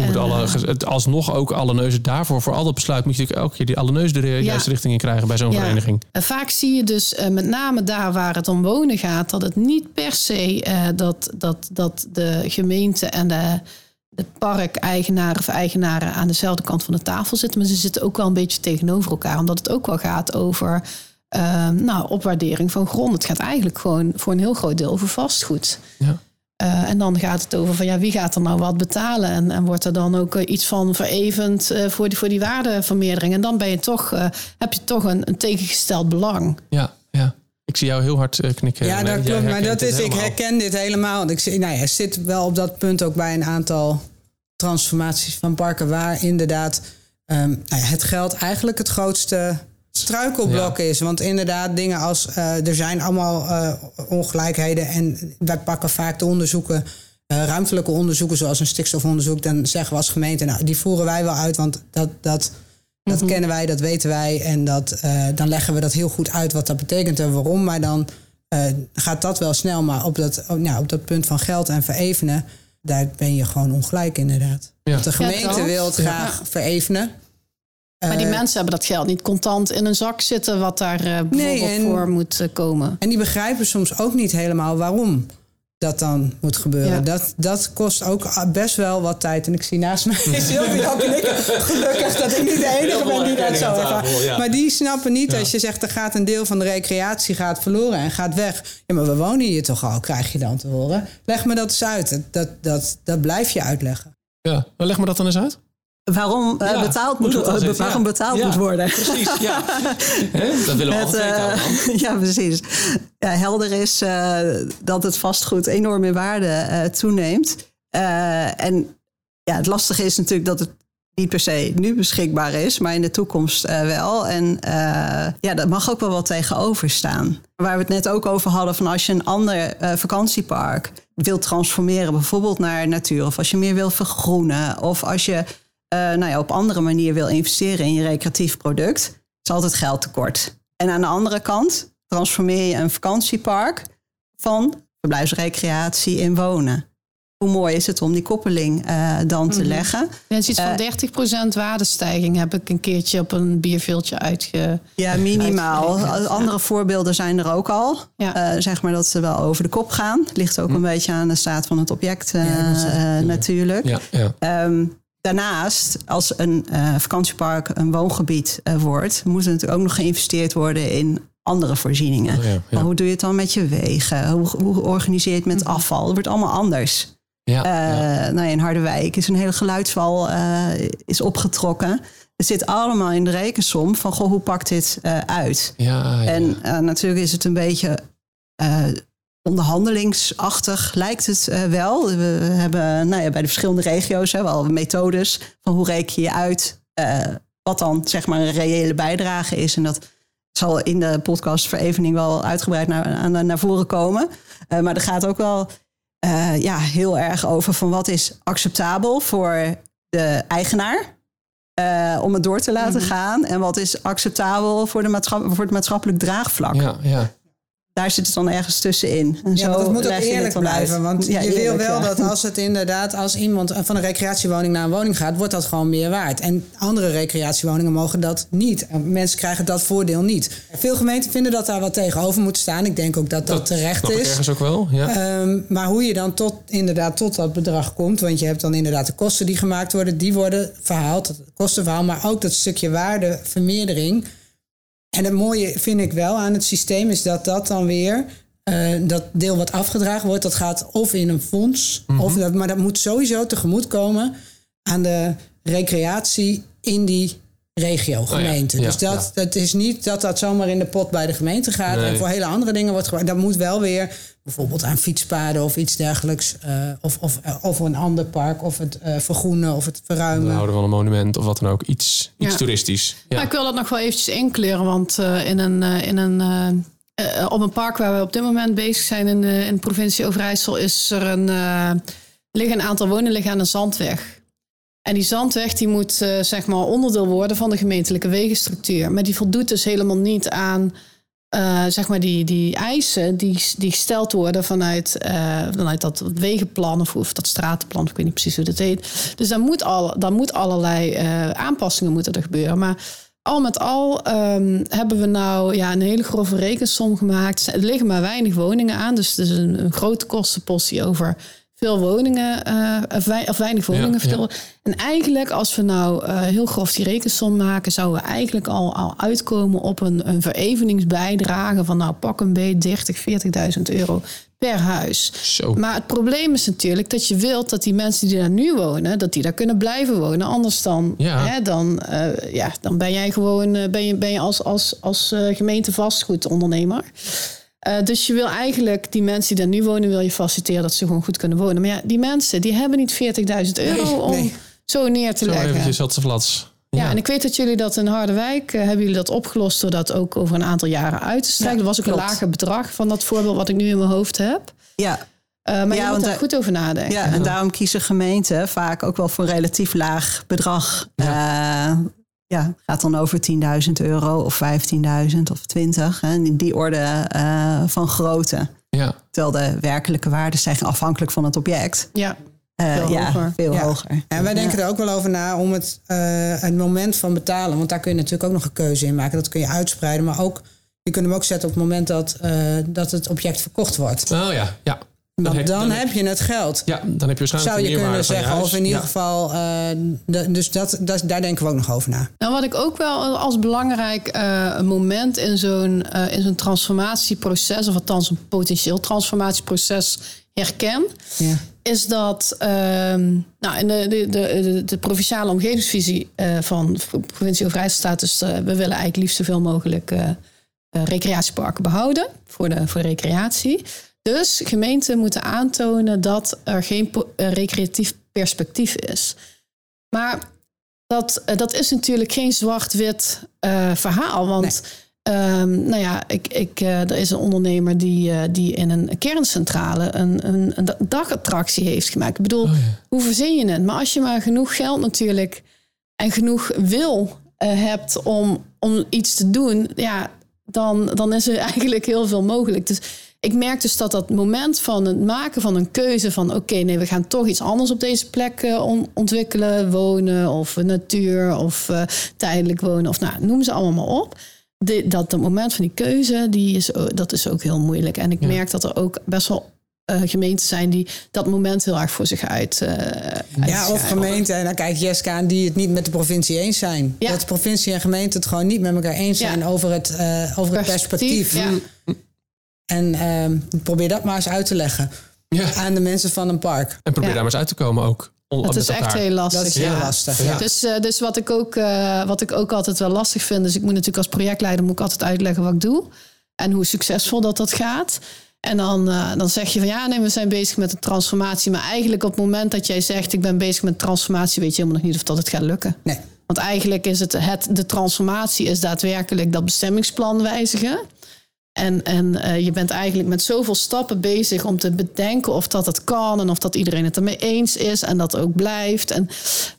Speaker 2: En je moet alle,
Speaker 6: eh,
Speaker 2: het alsnog ook alle neuzen daarvoor. Voor al dat besluit moet je natuurlijk elke keer die alle neuzen de juiste richting in krijgen bij zo'n
Speaker 6: Ja.
Speaker 2: vereniging.
Speaker 6: En vaak zie je dus eh, met name daar waar het om wonen gaat, dat het niet per se eh, dat, dat, dat de gemeente en de, de parkeigenaren of eigenaren aan dezelfde kant van de tafel zitten. Maar ze zitten ook wel een beetje tegenover elkaar. Omdat het ook wel gaat over eh, nou, opwaardering van grond. Het gaat eigenlijk gewoon voor een heel groot deel over vastgoed.
Speaker 2: Ja.
Speaker 6: Eh, en dan gaat het over van ja, wie gaat er nou wat betalen? En, en wordt er dan ook eh, iets van verevend eh, voor, die, voor die waardevermeerdering? En dan ben je toch, eh, heb je toch een, een tegengesteld belang.
Speaker 2: Ja, ja. Ik zie jou heel hard knikken.
Speaker 5: Ja, dat klopt. Maar dat is, ik herken dit helemaal. Want Ik, zie- nou ja, er zit wel op dat punt ook bij een aantal transformaties van parken... waar inderdaad ehm, nou ja, het geld eigenlijk het grootste struikelblok is. Want inderdaad, dingen als eh, er zijn allemaal eh, ongelijkheden... en wij pakken vaak de onderzoeken... eh, ruimtelijke onderzoeken, zoals een stikstofonderzoek... dan zeggen we als gemeente, nou, die voeren wij wel uit... want dat, dat, dat kennen wij, dat weten wij... en dat, dan leggen we dat heel goed uit wat dat betekent en waarom. Maar dan gaat dat wel snel. Maar op dat, oh, nou, op dat punt van geld en verevenen... daar ben je gewoon ongelijk inderdaad.
Speaker 2: Ja.
Speaker 5: De gemeente wil het graag verevenen...
Speaker 6: Maar die
Speaker 5: Eh,
Speaker 6: mensen hebben dat geld niet contant in een zak zitten... wat daar eh, bijvoorbeeld
Speaker 5: Nee, en-
Speaker 6: voor moet eh, komen.
Speaker 5: En die begrijpen soms ook niet helemaal waarom dat dan moet gebeuren.
Speaker 6: Ja.
Speaker 5: Dat, dat kost ook best wel wat tijd. En ik zie naast mij Sylvie ook knikken. Gelukkig dat ik niet de enige ben die dat zo ervaart. Maar die snappen niet als je zegt... er gaat een deel van de recreatie gaat verloren en gaat weg. Ja, maar we wonen hier toch al, krijg je dan te horen. Leg me dat eens uit. Dat, dat, dat, dat blijf je uitleggen.
Speaker 2: Ja, maar leg me dat dan eens uit.
Speaker 1: Waarom, eh,
Speaker 2: Ja,
Speaker 1: betaald, moet, eh, waarom
Speaker 2: ja.
Speaker 1: betaald
Speaker 2: Ja,
Speaker 1: moet worden?
Speaker 2: Precies, ja. Dat willen we
Speaker 1: Het,
Speaker 2: altijd
Speaker 1: eh, ja, precies. Ja, helder is dat het vastgoed enorm in waarde toeneemt. En ja, het lastige is natuurlijk dat het niet per se nu beschikbaar is, maar in de toekomst wel. En ja, dat mag ook wel wat tegenover staan. Waar we het net ook over hadden, van als je een ander vakantiepark wilt transformeren, bijvoorbeeld naar natuur, of als je meer wil vergroenen, of als je nou ja, op andere manier wil investeren in je recreatief product, is altijd geld tekort. En aan de andere kant transformeer je een vakantiepark van verblijfsrecreatie in wonen. hoe mooi is het om die koppeling eh, dan te leggen.
Speaker 6: Ja, het is iets
Speaker 1: Eh,
Speaker 6: van 30% waardestijging heb ik een keertje op een bierveeltje uitge...
Speaker 1: Ja, minimaal. Andere voorbeelden zijn er ook al.
Speaker 6: Ja.
Speaker 1: Eh, zeg maar dat ze wel over de kop gaan. Ligt ook een beetje aan de staat van het object eh, eh, natuurlijk.
Speaker 2: Ja, ja.
Speaker 1: Ehm, daarnaast, als een eh, vakantiepark een woongebied eh, wordt, moet er natuurlijk ook nog geïnvesteerd worden in andere voorzieningen.
Speaker 2: Oh ja, ja.
Speaker 1: Maar hoe doe je het dan met je wegen? Hoe, hoe organiseer je het met afval? Het wordt allemaal anders.
Speaker 2: Ja,
Speaker 1: Eh,
Speaker 2: ja.
Speaker 1: Nou ja, in Harderwijk is een hele geluidswal eh, is opgetrokken. Het zit allemaal in de rekensom van goh, hoe pakt dit eh, uit?
Speaker 2: Ja, ja.
Speaker 1: En eh, natuurlijk is het een beetje eh, onderhandelingsachtig, lijkt het eh, wel. We hebben nou ja, bij de verschillende regio's hè, wel methodes van hoe reken je uit eh, wat dan zeg maar een reële bijdrage is. En dat zal in de podcast Verevening wel uitgebreid naar, naar voren komen. Eh, maar er gaat ook wel ja, heel erg over van wat is acceptabel voor de eigenaar. om het door te laten gaan. En wat is acceptabel voor, de voor het maatschappelijk draagvlak.
Speaker 2: ja, ja.
Speaker 1: Daar zit het dan ergens tussenin. En
Speaker 5: Ja, dat moet ook eerlijk
Speaker 1: dan
Speaker 5: blijven.
Speaker 1: uit.
Speaker 5: Want
Speaker 1: Ja,
Speaker 5: je wil wel
Speaker 1: ja.
Speaker 5: dat als het inderdaad, als iemand van een recreatiewoning naar een woning gaat, wordt dat gewoon meer waard. En andere recreatiewoningen mogen dat niet. En mensen krijgen dat voordeel niet. Veel gemeenten vinden dat daar wat tegenover moet staan. Ik denk ook dat dat, terecht
Speaker 2: snap ik
Speaker 5: is.
Speaker 2: ergens ook wel. Ja.
Speaker 5: Ehm, maar hoe je dan tot, inderdaad tot dat bedrag komt, want je hebt dan inderdaad de kosten die gemaakt worden, die worden verhaald, het kostenverhaal, maar ook dat stukje waardevermeerdering. En het mooie vind ik wel aan het systeem is dat dat dan weer, eh, dat deel wat afgedragen wordt, dat gaat of in een fonds, of dat, maar dat moet sowieso tegemoet komen aan de recreatie in die regio, gemeente.
Speaker 2: ja,
Speaker 5: dus dat,
Speaker 2: ja.
Speaker 5: dat is niet dat dat zomaar in de pot bij de gemeente gaat
Speaker 2: Nee.
Speaker 5: en voor hele andere dingen wordt gebruikt. Dat moet wel weer bijvoorbeeld aan fietspaden of iets dergelijks. eh, of, of, eh, of een ander park, of het eh, vergroenen of het verruimen.
Speaker 2: Houden van een monument of wat dan ook. Iets, iets
Speaker 6: Ja.
Speaker 2: toeristisch. Ja.
Speaker 6: Maar ik wil dat nog wel eventjes inkleuren, want eh, in een, in een, op een park waar we op dit moment bezig zijn in de, in de provincie Overijssel is er een, eh, liggen een aantal woningen liggen aan een zandweg. En die zandweg die moet zeg maar onderdeel worden van de gemeentelijke wegenstructuur. Maar die voldoet dus helemaal niet aan eh, zeg maar die, die eisen die, die gesteld worden vanuit, eh, vanuit dat wegenplan of, of dat stratenplan. Ik weet niet precies hoe dat heet. Dus daar moet, al, daar moet allerlei eh, aanpassingen moeten er gebeuren. Maar al met al ehm, hebben we nou ja, een hele grove rekensom gemaakt. Er liggen maar weinig woningen aan. Dus het is een, grote kostenpost die over veel woningen, eh, of, wei- of weinig woningen
Speaker 2: Ja.
Speaker 6: En eigenlijk, als we nou eh, heel grof die rekensom maken, zouden we eigenlijk al, al uitkomen op een, een vereveningsbijdrage van nou pak een beetje 30, 40.000 euro per huis.
Speaker 2: Zo.
Speaker 6: Maar het probleem is natuurlijk dat je wilt dat die mensen die daar nu wonen, dat die daar kunnen blijven wonen. Anders dan,
Speaker 2: Ja.
Speaker 6: hè, dan, eh, ja, dan ben jij gewoon ben je, ben je als, als, als gemeente vastgoedondernemer. Eh, dus je wil eigenlijk die mensen die daar nu wonen, wil je faciliteren dat ze gewoon goed kunnen wonen. Maar ja, die mensen die hebben niet 40.000 euro
Speaker 5: Nee,
Speaker 6: om
Speaker 5: nee.
Speaker 6: zo neer te
Speaker 2: Zo
Speaker 6: leggen.
Speaker 2: eventjes wat flats.
Speaker 6: Ja, en ik weet dat jullie dat in Harderwijk eh, hebben jullie dat opgelost door dat ook over een aantal jaren uit te strijken.
Speaker 1: Ja,
Speaker 6: dat was ook
Speaker 1: klopt.
Speaker 6: een lager bedrag van dat voorbeeld wat ik nu in mijn hoofd heb.
Speaker 1: Ja,
Speaker 6: Eh, maar
Speaker 1: Ja,
Speaker 6: je moet
Speaker 1: want
Speaker 6: daar goed over nadenken.
Speaker 1: ja, en daarom kiezen gemeenten vaak ook wel voor een relatief laag bedrag. Ja, ja gaat dan over 10.000 euro of 15.000 of 20. Hè, in die orde eh, van grootte.
Speaker 2: Ja.
Speaker 1: Terwijl de werkelijke waarden zijn afhankelijk van het object.
Speaker 6: Ja.
Speaker 1: Eh,
Speaker 6: Veel
Speaker 1: ja,
Speaker 6: hoger.
Speaker 1: veel
Speaker 5: Ja.
Speaker 1: hoger.
Speaker 5: En wij denken er ook wel over na om het, eh, het moment van betalen. Want daar kun je natuurlijk ook nog een keuze in maken. Dat kun je uitspreiden. Maar ook, je kunt hem ook zetten op het moment dat, eh, dat het object verkocht wordt.
Speaker 2: Oh ja, ja.
Speaker 5: Want dan,
Speaker 2: heb,
Speaker 5: heb je het geld.
Speaker 2: Ja, dan heb je waarschijnlijk
Speaker 5: Zou je kunnen
Speaker 2: van je
Speaker 5: zeggen.
Speaker 2: huis.
Speaker 5: Of in ieder
Speaker 2: Ja.
Speaker 5: geval. eh, de- dus dat, dat, daar denken we ook nog over na.
Speaker 6: Nou, wat ik ook wel als belangrijk eh, moment in zo'n eh, in zo'n transformatieproces, of althans een potentieel transformatieproces herken,
Speaker 5: Ja.
Speaker 6: is dat ehm, nou, in de, de, de, de, de provinciale omgevingsvisie eh, van de provincie Overijssel staat dus, we willen eigenlijk liefst zoveel mogelijk recreatieparken behouden voor de, voor de recreatie. Dus gemeenten moeten aantonen dat er geen eh, recreatief perspectief is. Maar dat, eh, dat is natuurlijk geen zwart-wit eh, verhaal. Want ehm, nou ja, ik, ik, eh, er is een ondernemer die, eh, die in een kerncentrale een, een, een da- dagattractie heeft gemaakt. Ik bedoel, hoe verzin je het? Maar als je maar genoeg geld natuurlijk en genoeg wil eh, hebt om, om iets te doen, ja, dan, dan is er eigenlijk heel veel mogelijk. Dus ik merk dus dat dat moment van het maken van een keuze van oké, nee, we gaan toch iets anders op deze plek uh, ontwikkelen, wonen of natuur of uh, tijdelijk wonen of nou, noem ze allemaal maar op. De, dat het moment van die keuze, die is, dat is ook heel moeilijk. En ik ja. merk dat er ook best wel uh, gemeenten zijn die dat moment heel erg voor zich uit. Uh,
Speaker 5: ja, of gemeenten, en dan kijkt Jeska aan, die het niet met de provincie eens zijn. Ja. Dat de provincie en gemeente het gewoon niet met elkaar eens zijn ja. over het, uh, over het perspectief. perspectief. En probeer dat maar eens uit te leggen aan de mensen van een park.
Speaker 2: En probeer daar maar eens uit te komen ook.
Speaker 6: Dat is echt heel lastig.
Speaker 5: Dat is heel lastig. Ja.
Speaker 6: Dus, dus wat, ik ook, uh, wat ik ook altijd wel lastig vind, dus ik moet natuurlijk als projectleider moet ik altijd uitleggen wat ik doe en hoe succesvol dat dat gaat. En dan, uh, dan zeg je van ja, nee, we zijn bezig met een transformatie. Maar eigenlijk op het moment dat jij zegt ik ben bezig met transformatie, weet je helemaal nog niet of dat het gaat lukken.
Speaker 5: Nee.
Speaker 6: Want eigenlijk is het, het de transformatie is daadwerkelijk dat bestemmingsplan wijzigen. En, en uh, je bent eigenlijk met zoveel stappen bezig om te bedenken of dat het kan en of dat iedereen het ermee eens is en dat ook blijft. En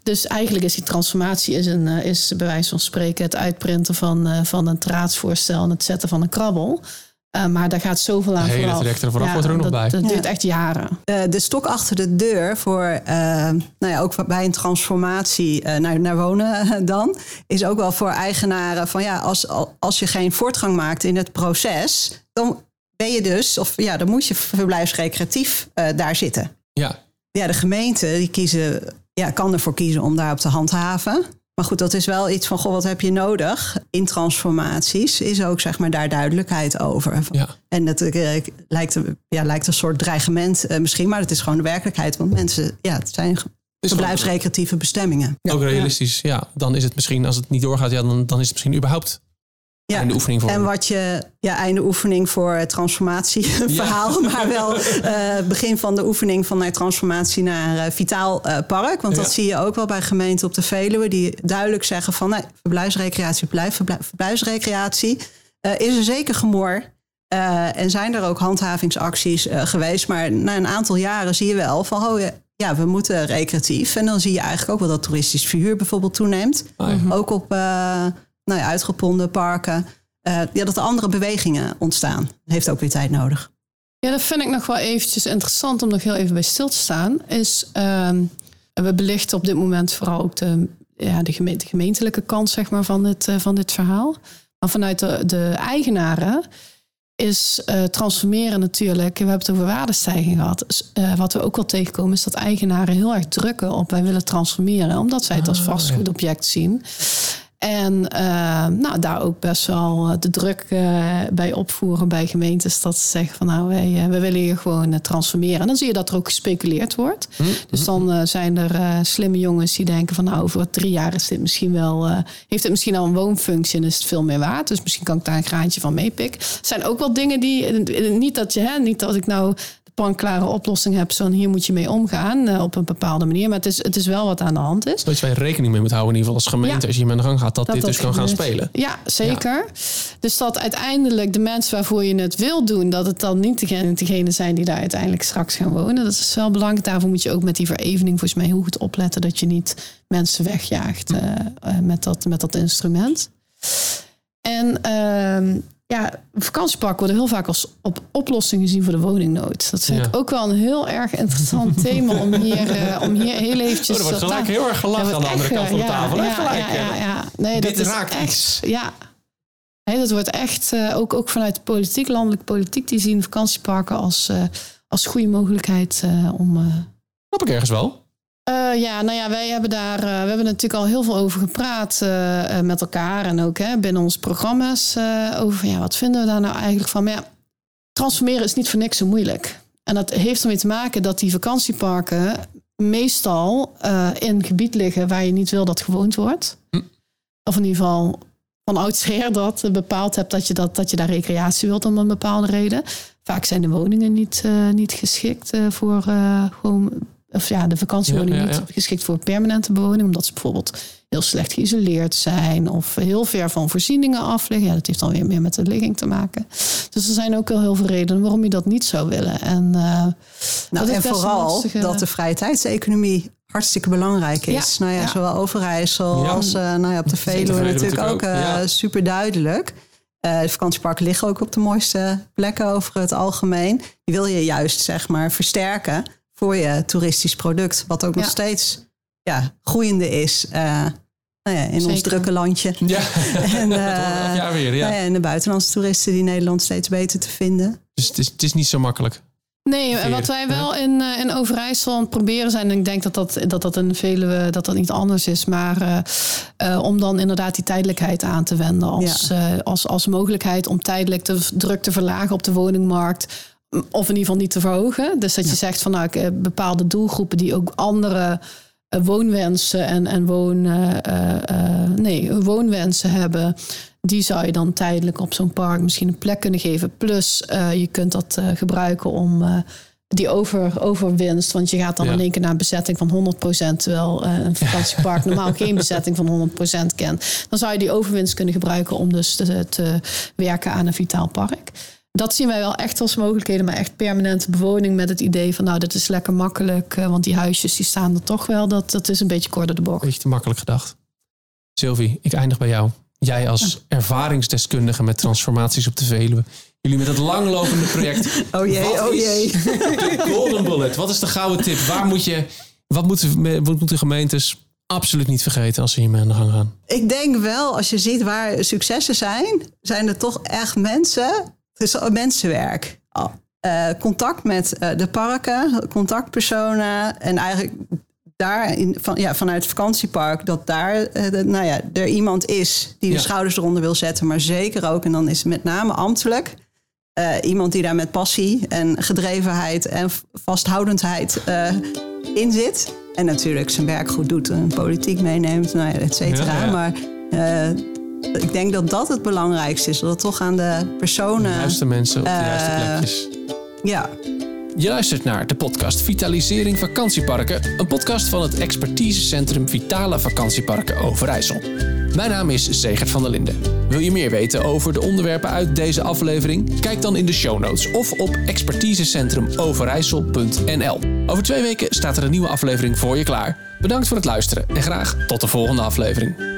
Speaker 6: dus eigenlijk is die transformatie is, een, uh, is bij wijze van spreken het uitprinten van, uh, van een raadsvoorstel en het zetten van een krabbel. Uh, maar daar gaat zoveel aan
Speaker 2: de hele
Speaker 6: vooraf.
Speaker 2: traject vooraf
Speaker 6: Ja,
Speaker 2: wordt er ook nog
Speaker 6: dat,
Speaker 2: bij.
Speaker 6: Dat duurt echt jaren.
Speaker 1: Uh, de stok achter de deur voor, uh, nou ja, ook bij een transformatie naar, naar wonen dan, is ook wel voor eigenaren van ja, als, als je geen voortgang maakt in het proces, dan ben je dus, of ja, dan moet je verblijfsrecreatief daar zitten.
Speaker 2: Ja.
Speaker 1: Ja, de gemeente die kiezen, ja, kan ervoor kiezen om daarop te handhaven. Maar goed, dat is wel iets van, goh, wat heb je nodig in transformaties? Is ook, zeg maar, daar duidelijkheid over.
Speaker 2: Ja.
Speaker 1: En dat uh, lijkt, ja, lijkt een soort dreigement uh, misschien, maar het is gewoon de werkelijkheid. Want mensen, ja, het zijn verblijfsrecreatieve bestemmingen.
Speaker 2: Ook realistisch, ja. Dan is het misschien, als het niet doorgaat, ja, dan, dan is het misschien überhaupt
Speaker 1: ja,
Speaker 2: einde oefening voor.
Speaker 1: En wat je, ja, einde oefening voor transformatieverhaal, ja. maar wel uh, begin van de oefening van naar transformatie naar uh, vitaal uh, park. Want dat zie je ook wel bij gemeenten op de Veluwe, die duidelijk zeggen van nee, verblijfsrecreatie blijft verblijfsrecreatie. is er zeker gemor. en zijn er ook handhavingsacties geweest. Maar na een aantal jaren zie je wel van oh, ja, we moeten recreatief. En dan zie je eigenlijk ook wel dat toeristisch verhuur bijvoorbeeld toeneemt.
Speaker 2: Ah, ja.
Speaker 1: Ook op nou ja, uitgeponden parken. Uh, ja, dat er andere bewegingen ontstaan. Heeft ook weer tijd nodig.
Speaker 6: Ja, dat vind ik nog wel eventjes interessant om nog heel even bij stil te staan. Is, uh, we belichten op dit moment vooral ook de, ja, de, gemeente, de gemeentelijke kant zeg maar, van, dit, uh, van dit verhaal. Maar vanuit de, de eigenaren is uh, transformeren natuurlijk. We hebben het over waardestijging gehad. Uh, wat we ook wel tegenkomen is dat eigenaren heel erg drukken op wij willen transformeren, omdat zij het als vastgoedobject zien. En uh, nou, daar ook best wel de druk uh, bij opvoeren bij gemeentes. Dat ze zeggen van nou, wij, uh, wij willen hier gewoon transformeren. En dan zie je dat er ook gespeculeerd wordt.
Speaker 2: Hm,
Speaker 6: Dus dan zijn er slimme jongens die denken van nou, over drie jaar is dit misschien wel, heeft het misschien al een woonfunctie en is het veel meer waard. Dus misschien kan ik daar een graantje van meepikken. Het zijn ook wel dingen die, niet dat je, hè, niet dat ik nou panklare oplossing hebt. Zo, hier moet je mee omgaan uh, op een bepaalde manier. Maar het is, het is wel wat aan de hand is.
Speaker 2: Dat je je rekening mee moet houden, in ieder geval als gemeente, ja. als je aan de gang gaat, dat, dat dit dus kan gaan spelen.
Speaker 6: Ja, zeker. Ja. Dus dat uiteindelijk de mensen waarvoor je het wil doen, dat het dan niet degene, degene zijn die daar uiteindelijk straks gaan wonen. Dat is wel belangrijk. Daarvoor moet je ook met die verevening volgens mij heel goed opletten dat je niet mensen wegjaagt uh, uh, met, dat, met dat instrument. En uh, ja, vakantieparken worden heel vaak als op oplossing gezien voor de woningnood. Dat vind
Speaker 2: Ja.
Speaker 6: ik ook wel een heel erg interessant thema om hier, eh, om hier heel eventjes...
Speaker 2: Oh, er wordt
Speaker 6: dat
Speaker 2: gelijk heel erg gelachen
Speaker 6: Ja,
Speaker 2: aan de andere kant van de
Speaker 6: ja,
Speaker 2: tafel.
Speaker 6: Ja,
Speaker 2: Gelijk,
Speaker 6: ja. Nee,
Speaker 2: Dit
Speaker 6: dat is
Speaker 2: raakt
Speaker 6: echt,
Speaker 2: iets.
Speaker 6: Ja. Nee, dat wordt echt, eh, ook, ook vanuit de politiek, landelijke politiek, die zien vakantieparken als, eh, als goede mogelijkheid eh, om... eh,
Speaker 2: Snap ik ergens wel.
Speaker 6: Eh, ja, nou ja, wij hebben daar, eh, we hebben natuurlijk al heel veel over gepraat eh, met elkaar en ook hè, binnen onze programma's over ja, wat vinden we daar nou eigenlijk van? Maar ja, transformeren is niet voor niks zo moeilijk. En dat heeft ermee te maken dat die vakantieparken meestal in een gebied liggen waar je niet wil dat gewoond wordt.
Speaker 2: Hm.
Speaker 6: Of in ieder geval van oudsher dat bepaald hebt dat je, dat, dat je daar recreatie wilt om een bepaalde reden. Vaak zijn de woningen niet, niet geschikt voor gewoon. Of ja, de vakantiewoningen
Speaker 2: Ja, ja, ja.
Speaker 6: niet geschikt voor permanente bewoning, omdat ze bijvoorbeeld heel slecht geïsoleerd zijn of heel ver van voorzieningen af liggen. Ja, dat heeft dan weer meer met de ligging te maken. Dus er zijn ook wel heel veel redenen waarom je dat niet zou willen. En, eh,
Speaker 1: Nou,
Speaker 6: dat is
Speaker 1: en vooral
Speaker 6: lastige-
Speaker 1: dat de vrije tijdseconomie hartstikke belangrijk is.
Speaker 6: Ja,
Speaker 1: Nou ja,
Speaker 6: ja.
Speaker 1: zowel Overijssel
Speaker 2: Ja.
Speaker 1: als eh, nou ja, op de Veluwe natuurlijk ook, eh,
Speaker 2: ja.
Speaker 1: super duidelijk. Uh, de vakantieparken liggen ook op de mooiste plekken over het algemeen. Die wil je juist zeg maar versterken voor je toeristisch product. Wat ook nog steeds ja, groeiende is. Uh, nou ja, in ons drukke landje.
Speaker 2: Ja,
Speaker 1: en, uh,
Speaker 2: ja, weer, ja.
Speaker 1: Nou ja, en de buitenlandse toeristen die Nederland steeds beter te vinden.
Speaker 2: Dus het is, het is niet zo makkelijk.
Speaker 6: Nee, wat wij wel in, uh, in Overijssel aan het proberen zijn, en ik denk dat dat, dat, dat in Veluwe dat dat niet anders is, maar uh, uh, om dan inderdaad die tijdelijkheid aan te wenden als, ja. als, als mogelijkheid om tijdelijk de druk te verlagen op de woningmarkt. Of in ieder geval niet te verhogen. Dus dat je zegt van nou, bepaalde doelgroepen die ook andere woonwensen en, en woon, nee, woonwensen hebben die zou je dan tijdelijk op zo'n park misschien een plek kunnen geven. Plus uh, je kunt dat gebruiken om die over, overwinst. Want je gaat dan ja. in één keer naar een bezetting van 100%. Terwijl een vakantiepark normaal geen bezetting van 100% kent. Dan zou je die overwinst kunnen gebruiken om dus te, te werken aan een vitaal park. Dat zien wij wel echt als mogelijkheden, maar echt permanente bewoning met het idee van nou, dit is lekker makkelijk, want die huisjes die staan er toch wel. Dat, dat is een beetje kort door de bocht.
Speaker 2: Beetje te makkelijk gedacht. Sylvie, ik eindig bij jou. Jij als ervaringsdeskundige met transformaties op de Veluwe. Jullie met het langlopende project.
Speaker 1: Oh jee,
Speaker 2: wat
Speaker 1: oh jee.
Speaker 2: De golden bullet. Wat is de gouden tip? Waar moet je, wat moeten, wat moeten gemeentes absoluut niet vergeten als ze hiermee aan de gang gaan?
Speaker 1: Ik denk wel, als je ziet waar successen zijn, zijn er toch echt mensen. Het is mensenwerk. Uh, contact met uh, de parken, contactpersonen en eigenlijk daar in, van, ja, vanuit het vakantiepark, dat daar uh, de, nou ja, er iemand is die de ja. schouders eronder wil zetten, maar zeker ook, en dan is het met name ambtelijk, iemand die daar met passie en gedrevenheid en vasthoudendheid in zit. En natuurlijk zijn werk goed doet en politiek meeneemt, nou ja, et cetera. Ja. Maar ik denk dat dat het belangrijkste is. Dat het toch aan de personen...
Speaker 2: De juiste mensen op de juiste plekjes.
Speaker 1: Ja,
Speaker 2: je luistert naar de podcast Vitalisering Vakantieparken, een podcast van het expertisecentrum Vitale Vakantieparken Overijssel. Mijn naam is Zegert van der Linden. Wil je meer weten over de onderwerpen uit deze aflevering? Kijk dan in de show notes of op expertisecentrumoverijssel.nl. Over twee weken staat er een nieuwe aflevering voor je klaar. Bedankt voor het luisteren en graag tot de volgende aflevering.